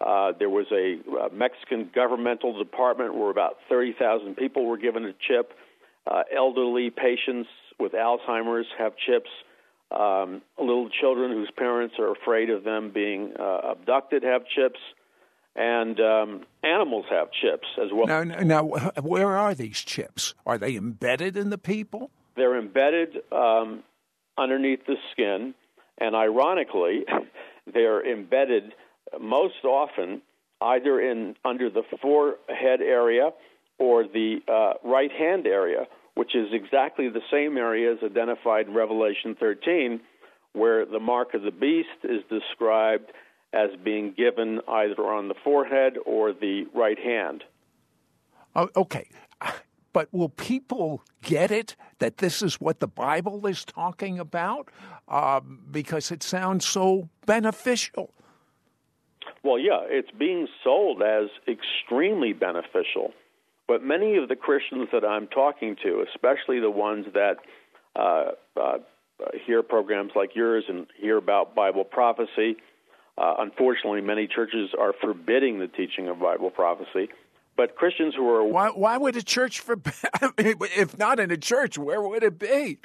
Uh, there was a, a Mexican governmental department where about 30,000 people were given a chip. Uh, elderly patients with Alzheimer's have chips. Um, little children whose parents are afraid of them being uh, abducted have chips. And um, animals have chips as well. Now, now, where are these chips? Are they embedded in the people? They're embedded um, underneath the skin, and ironically, they're embedded most often either in under the forehead area or the uh, right hand area, which is exactly the same area as identified in Revelation 13, where the mark of the beast is described as being given either on the forehead or the right hand. Oh, okay. But will people get it that this is what the Bible is talking about? Uh, because it sounds so beneficial. Well, yeah, it's being sold as extremely beneficial. But many of the Christians that I'm talking to, especially the ones that uh, uh, hear programs like yours and hear about Bible prophecy, uh, unfortunately, many churches are forbidding the teaching of Bible prophecy. But Christians who are why, why would a church forbid? if not in a church, where would it be?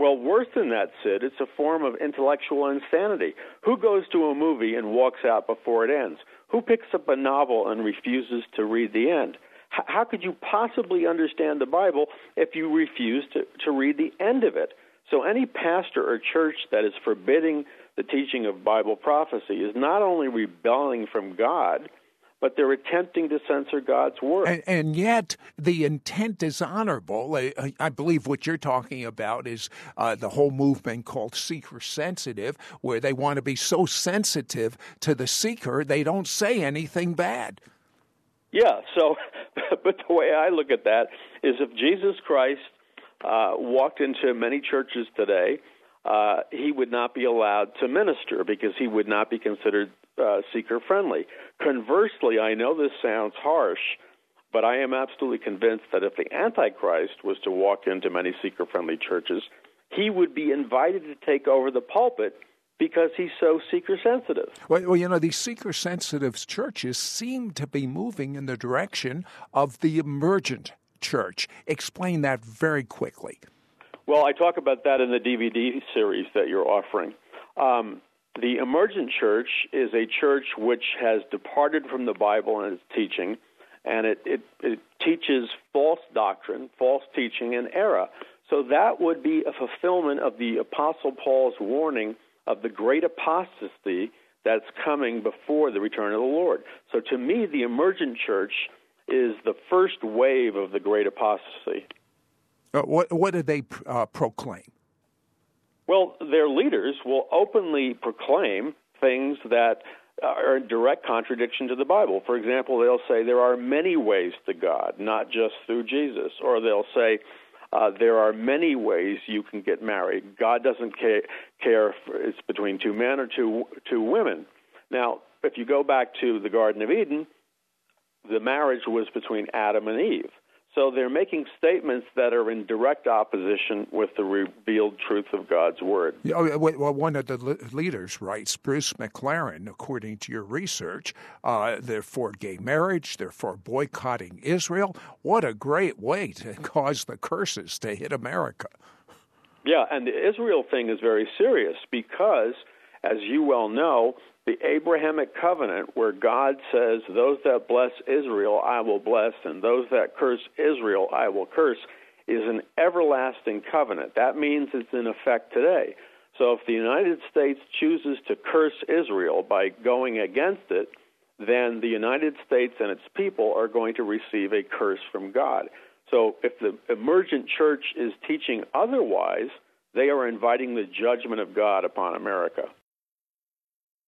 Well, worse than that, Sid, it's a form of intellectual insanity. Who goes to a movie and walks out before it ends? Who picks up a novel and refuses to read the end? H- how could you possibly understand the Bible if you refuse to, to read the end of it? So, any pastor or church that is forbidding the teaching of Bible prophecy is not only rebelling from God, but they're attempting to censor God's word. And, and yet, the intent is honorable. I, I, believe what you're talking about is uh, the whole movement called seeker sensitive, where they want to be so sensitive to the seeker they don't say anything bad. Yeah, so, but the way I look at that is if Jesus Christ uh, walked into many churches today, uh, he would not be allowed to minister because he would not be considered uh, seeker friendly. Conversely, I know this sounds harsh, but I am absolutely convinced that if the Antichrist was to walk into many seeker friendly churches, he would be invited to take over the pulpit because he's so seeker sensitive. Well, well, you know, these seeker sensitive churches seem to be moving in the direction of the emergent church. Explain that very quickly. Well, I talk about that in the DVD series that you're offering. Um, the emergent church is a church which has departed from the Bible and its teaching, and it, it, it teaches false doctrine, false teaching, and error. So that would be a fulfillment of the Apostle Paul's warning of the great apostasy that's coming before the return of the Lord. So to me, the emergent church is the first wave of the great apostasy. Uh, what, what do they uh, proclaim? Well, their leaders will openly proclaim things that are in direct contradiction to the Bible. For example, they'll say there are many ways to God, not just through Jesus. Or they'll say uh, there are many ways you can get married. God doesn't care, care if it's between two men or two, two women. Now, if you go back to the Garden of Eden, the marriage was between Adam and Eve. So they're making statements that are in direct opposition with the revealed truth of God's word. Oh, well, one of the leaders writes, Bruce McLaren, according to your research, uh, they're for gay marriage, they're for boycotting Israel. What a great way to cause the curses to hit America. Yeah, and the Israel thing is very serious because, as you well know, the Abrahamic covenant, where God says, Those that bless Israel I will bless, and those that curse Israel I will curse, is an everlasting covenant. That means it's in effect today. So if the United States chooses to curse Israel by going against it, then the United States and its people are going to receive a curse from God. So if the emergent church is teaching otherwise, they are inviting the judgment of God upon America.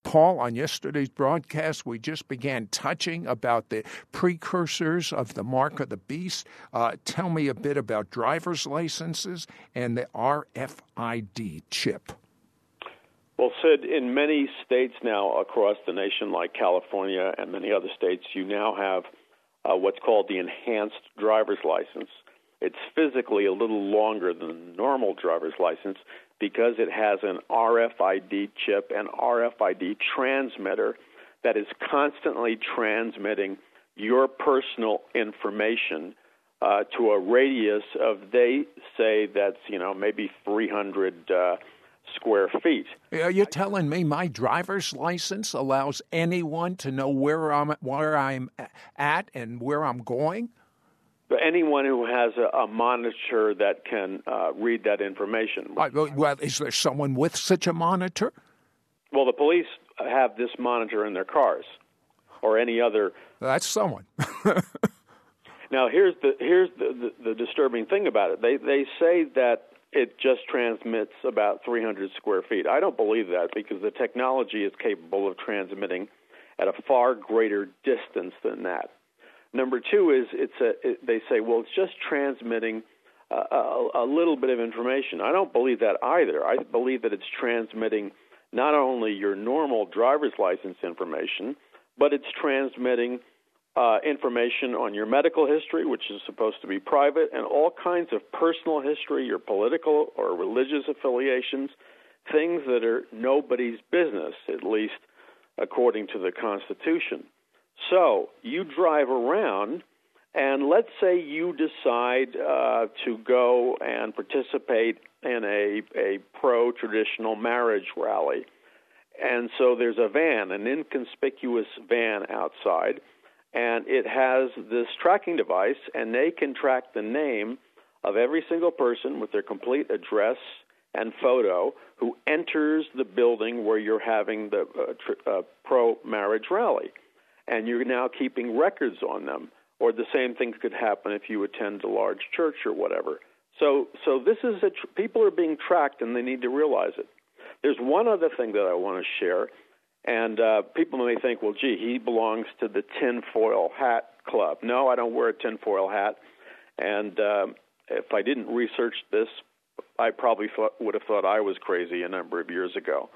Paul, on yesterday's broadcast, we just began touching about the precursors of the mark of the beast. Uh, tell me a bit about driver's licenses and the RFID chip. Well, Sid, in many states now across the nation, like California and many other states, you now have uh, what's called the enhanced driver's license. It's physically a little longer than the normal driver's license, because it has an RFID chip and RFID transmitter that is constantly transmitting your personal information uh, to a radius of they say that's you know maybe 300 uh, square feet. Are you telling me my driver's license allows anyone to know where I'm where I'm at and where I'm going? But anyone who has a, a monitor that can uh, read that information. Uh, well, is there someone with such a monitor? Well, the police have this monitor in their cars, or any other. That's someone. now, here's the here's the, the, the disturbing thing about it. They they say that it just transmits about 300 square feet. I don't believe that because the technology is capable of transmitting at a far greater distance than that. Number two is it's a it, they say well it's just transmitting a, a, a little bit of information. I don't believe that either. I believe that it's transmitting not only your normal driver's license information, but it's transmitting uh, information on your medical history, which is supposed to be private, and all kinds of personal history, your political or religious affiliations, things that are nobody's business, at least according to the Constitution. So you drive around, and let's say you decide uh, to go and participate in a, a pro traditional marriage rally. And so there's a van, an inconspicuous van outside, and it has this tracking device, and they can track the name of every single person with their complete address and photo who enters the building where you're having the uh, tr- uh, pro marriage rally and you're now keeping records on them. Or the same thing could happen if you attend a large church or whatever. So, so this is a tr- people are being tracked, and they need to realize it. There's one other thing that I want to share, and uh, people may think, well, gee, he belongs to the tinfoil hat club. No, I don't wear a tinfoil hat, and uh, if I didn't research this, I probably thought, would have thought I was crazy a number of years ago.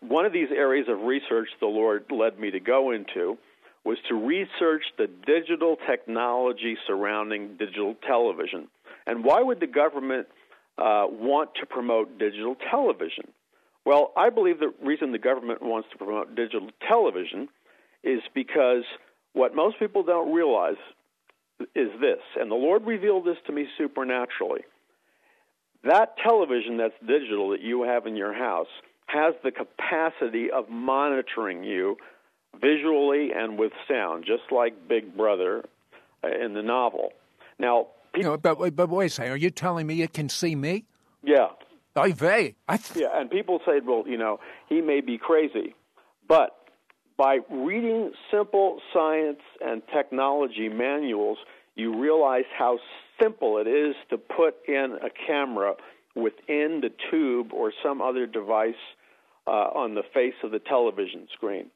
One of these areas of research the Lord led me to go into was to research the digital technology surrounding digital television. And why would the government uh, want to promote digital television? Well, I believe the reason the government wants to promote digital television is because what most people don't realize is this, and the Lord revealed this to me supernaturally. That television that's digital that you have in your house has the capacity of monitoring you visually and with sound, just like Big Brother uh, in the novel. Now, people, no, but but wait a second, are you telling me it can see me? Yeah. I vey. Th- yeah, and people say, well, you know, he may be crazy, but by reading simple science and technology manuals, you realize how simple it is to put in a camera within the tube or some other device uh, on the face of the television screen.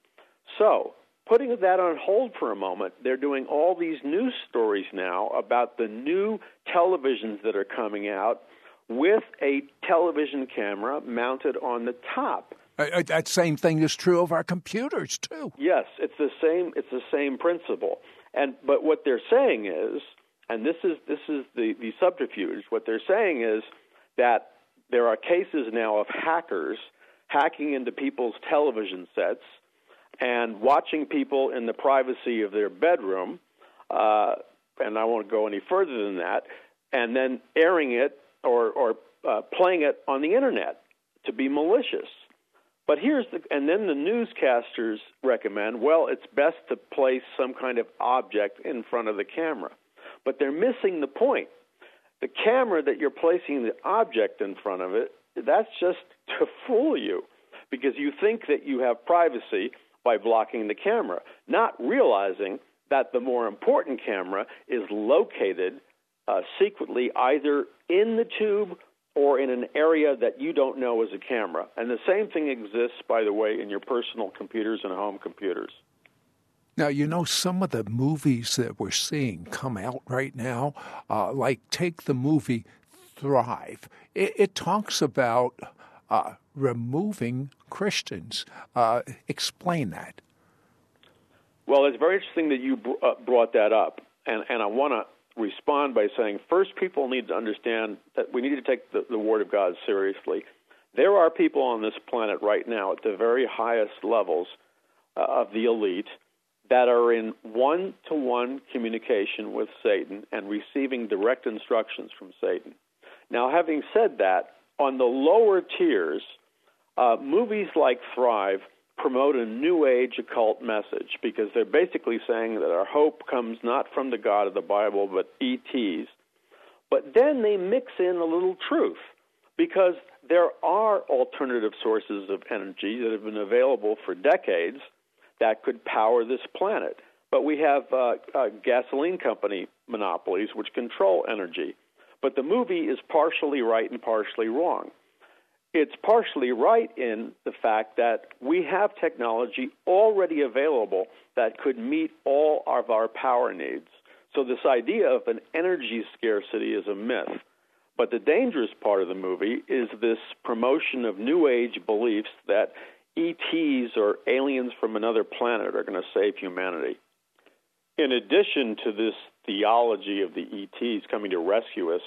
So, putting that on hold for a moment, they're doing all these news stories now about the new televisions that are coming out with a television camera mounted on the top. Uh, that same thing is true of our computers too. Yes, it's the same. It's the same principle. And but what they're saying is, and this is this is the the subterfuge. What they're saying is that there are cases now of hackers hacking into people's television sets and watching people in the privacy of their bedroom. Uh, and I won't go any further than that. And then airing it or or uh, playing it on the internet to be malicious. But here's the, and then the newscasters recommend, well, it's best to place some kind of object in front of the camera. But they're missing the point. The camera that you're placing the object in front of it, that's just to fool you because you think that you have privacy by blocking the camera, not realizing that the more important camera is located uh, secretly either in the tube or in an area that you don't know is a camera. And the same thing exists, by the way, in your personal computers and home computers. Now, you know, some of the movies that we're seeing come out right now, uh, like take the movie Thrive. It, it talks about uh, removing Christians. Uh, explain that. Well, it's very interesting that you br- uh, brought that up. And, and I want to respond by saying first, people need to understand that we need to take the, the Word of God seriously. There are people on this planet right now at the very highest levels uh, of the elite that are in one to one communication with Satan and receiving direct instructions from Satan. Now, having said that, on the lower tiers, uh, movies like Thrive promote a new age occult message because they're basically saying that our hope comes not from the God of the Bible but ETs. But then they mix in a little truth because there are alternative sources of energy that have been available for decades that could power this planet. But we have uh, uh, gasoline company monopolies which control energy. But the movie is partially right and partially wrong it's partially right in the fact that we have technology already available that could meet all of our power needs. So, this idea of an energy scarcity is a myth. But the dangerous part of the movie is this promotion of New Age beliefs that ETs or aliens from another planet are going to save humanity. In addition to this theology of the ETs coming to rescue us,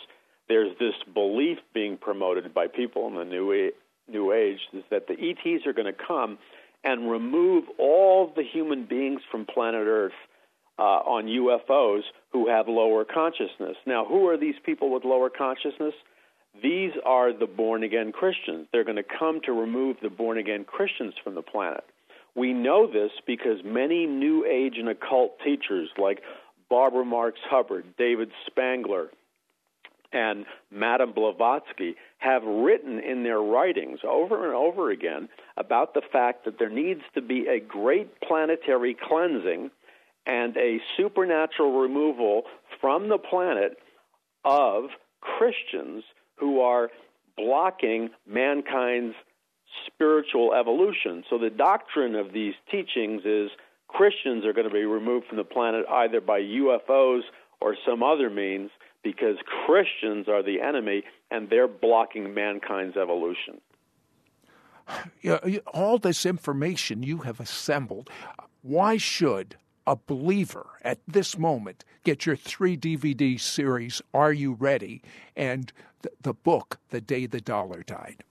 there's this belief being promoted by people in the new new age is that the ETs are going to come and remove all the human beings from planet Earth uh, on UFOs who have lower consciousness. Now, who are these people with lower consciousness? These are the born again Christians. They're going to come to remove the born again Christians from the planet. We know this because many New Age and occult teachers like Barbara Marx Hubbard, David Spangler, and Madame Blavatsky have written in their writings over and over again about the fact that there needs to be a great planetary cleansing and a supernatural removal from the planet of Christians who are blocking mankind's spiritual evolution. So the doctrine of these teachings is Christians are going to be removed from the planet either by UFOs or some other means because Christians are the enemy and they're blocking mankind's evolution. all this information you have assembled, why should a believer at this moment get your three DVD series, Are You Ready? and the book, The Day the Dollar Died?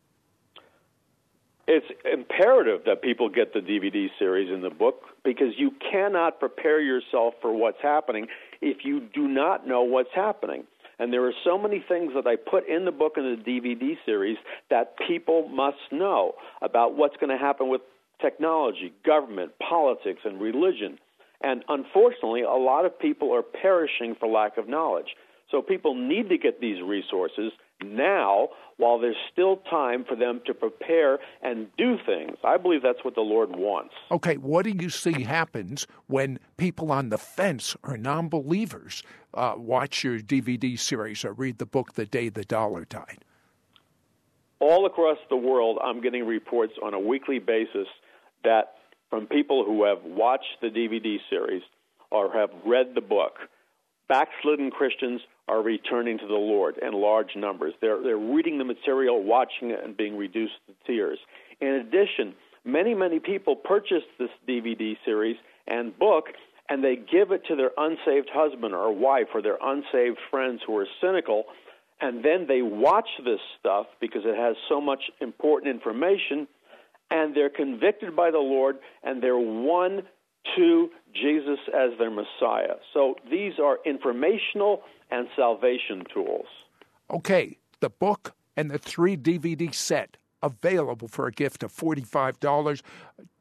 It's imperative that people get the DVD series in the book because you cannot prepare yourself for what's happening if you do not know what's happening. And there are so many things that I put in the book and the DVD series that people must know about what's going to happen with technology, government, politics, and religion. And unfortunately, a lot of people are perishing for lack of knowledge. So people need to get these resources now while there's still time for them to prepare and do things. I believe that's what the Lord wants. Okay, what do you see happens when people on the fence or non believers uh, watch your DVD series or read the book The Day the Dollar Died? all across the world, I'm getting reports on a weekly basis that from people who have watched the DVD series or have read the book, backslidden Christians are returning to the Lord in large numbers. They're, they're reading the material, watching it, and being reduced to tears. In addition, many, many people purchase this DVD series and book and they give it to their unsaved husband or wife or their unsaved friends who are cynical and then they watch this stuff because it has so much important information and they're convicted by the Lord and they're one, to Jesus as their Messiah. So these are informational and salvation tools. Okay, the book and the three DVD set available for a gift of $45.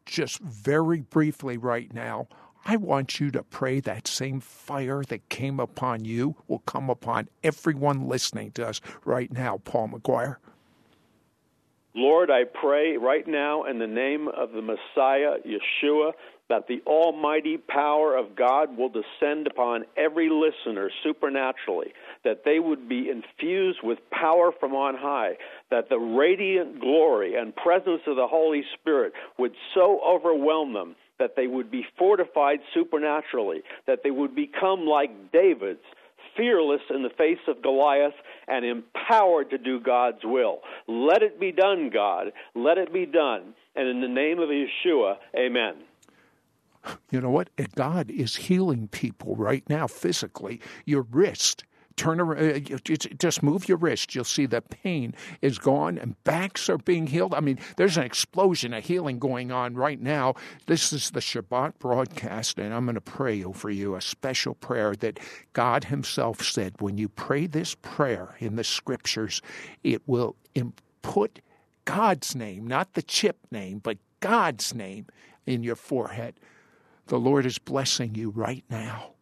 Just very briefly right now, I want you to pray that same fire that came upon you will come upon everyone listening to us right now, Paul McGuire. Lord, I pray right now in the name of the Messiah, Yeshua, that the almighty power of God will descend upon every listener supernaturally, that they would be infused with power from on high, that the radiant glory and presence of the Holy Spirit would so overwhelm them that they would be fortified supernaturally, that they would become like David's fearless in the face of Goliath and empowered to do God's will. Let it be done, God. Let it be done. And in the name of Yeshua, amen. You know what? God is healing people right now physically. Your wrist turn around, uh, just move your wrist. You'll see the pain is gone and backs are being healed. I mean, there's an explosion of healing going on right now. This is the Shabbat broadcast, and I'm going to pray over you a special prayer that God Himself said when you pray this prayer in the scriptures, it will put God's name, not the chip name, but God's name in your forehead. The Lord is blessing you right now.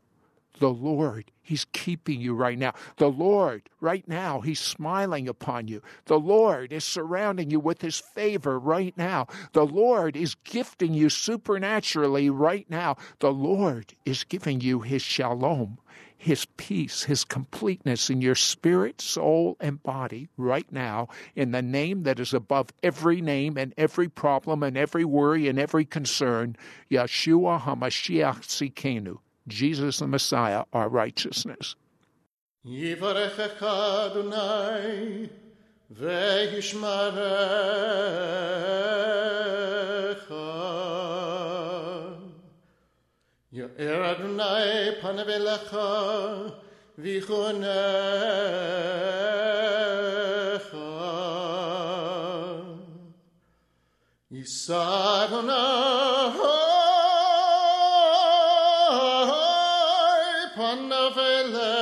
The Lord, He's keeping you right now. The Lord, right now, He's smiling upon you. The Lord is surrounding you with His favor right now. The Lord is gifting you supernaturally right now. The Lord is giving you His shalom, his peace, His completeness in your spirit, soul, and body right now in the name that is above every name and every problem and every worry and every concern. Yeshua HaMashiach Tsidkenu, Jesus the Messiah, our righteousness. Adonai panavelecha vichunecha. Yisa Adonai panavelecha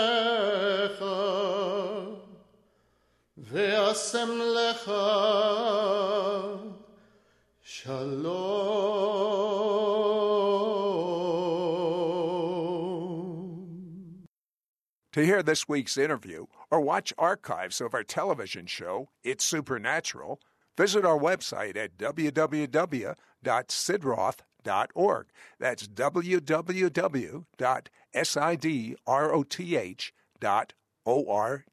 ve'asem lecha shalom. To hear this week's interview or watch archives of our television show, It's Supernatural, visit our website at www.sidroth.org. That's www.sidroth.org.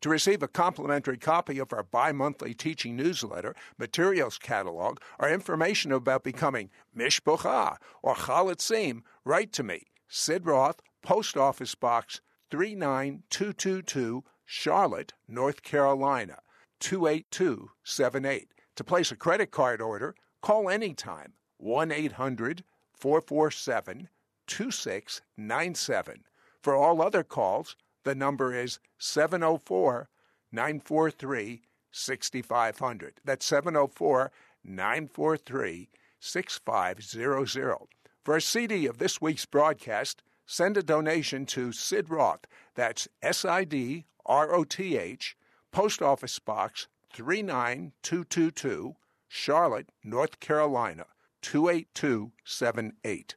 To receive a complimentary copy of our bi monthly teaching newsletter, materials catalog, or information about becoming Mishpocha or Chalutzim, write to me, Sid Roth, Post Office Box 39222, Charlotte, North Carolina 28278. To place a credit card order, call anytime 1 800 447 2697. For all other calls, the number is 704 943 6500. That's 704 943 6500. For a CD of this week's broadcast, send a donation to Sid Roth. That's S I D R O T H, Post Office Box 39222, Charlotte, North Carolina 28278.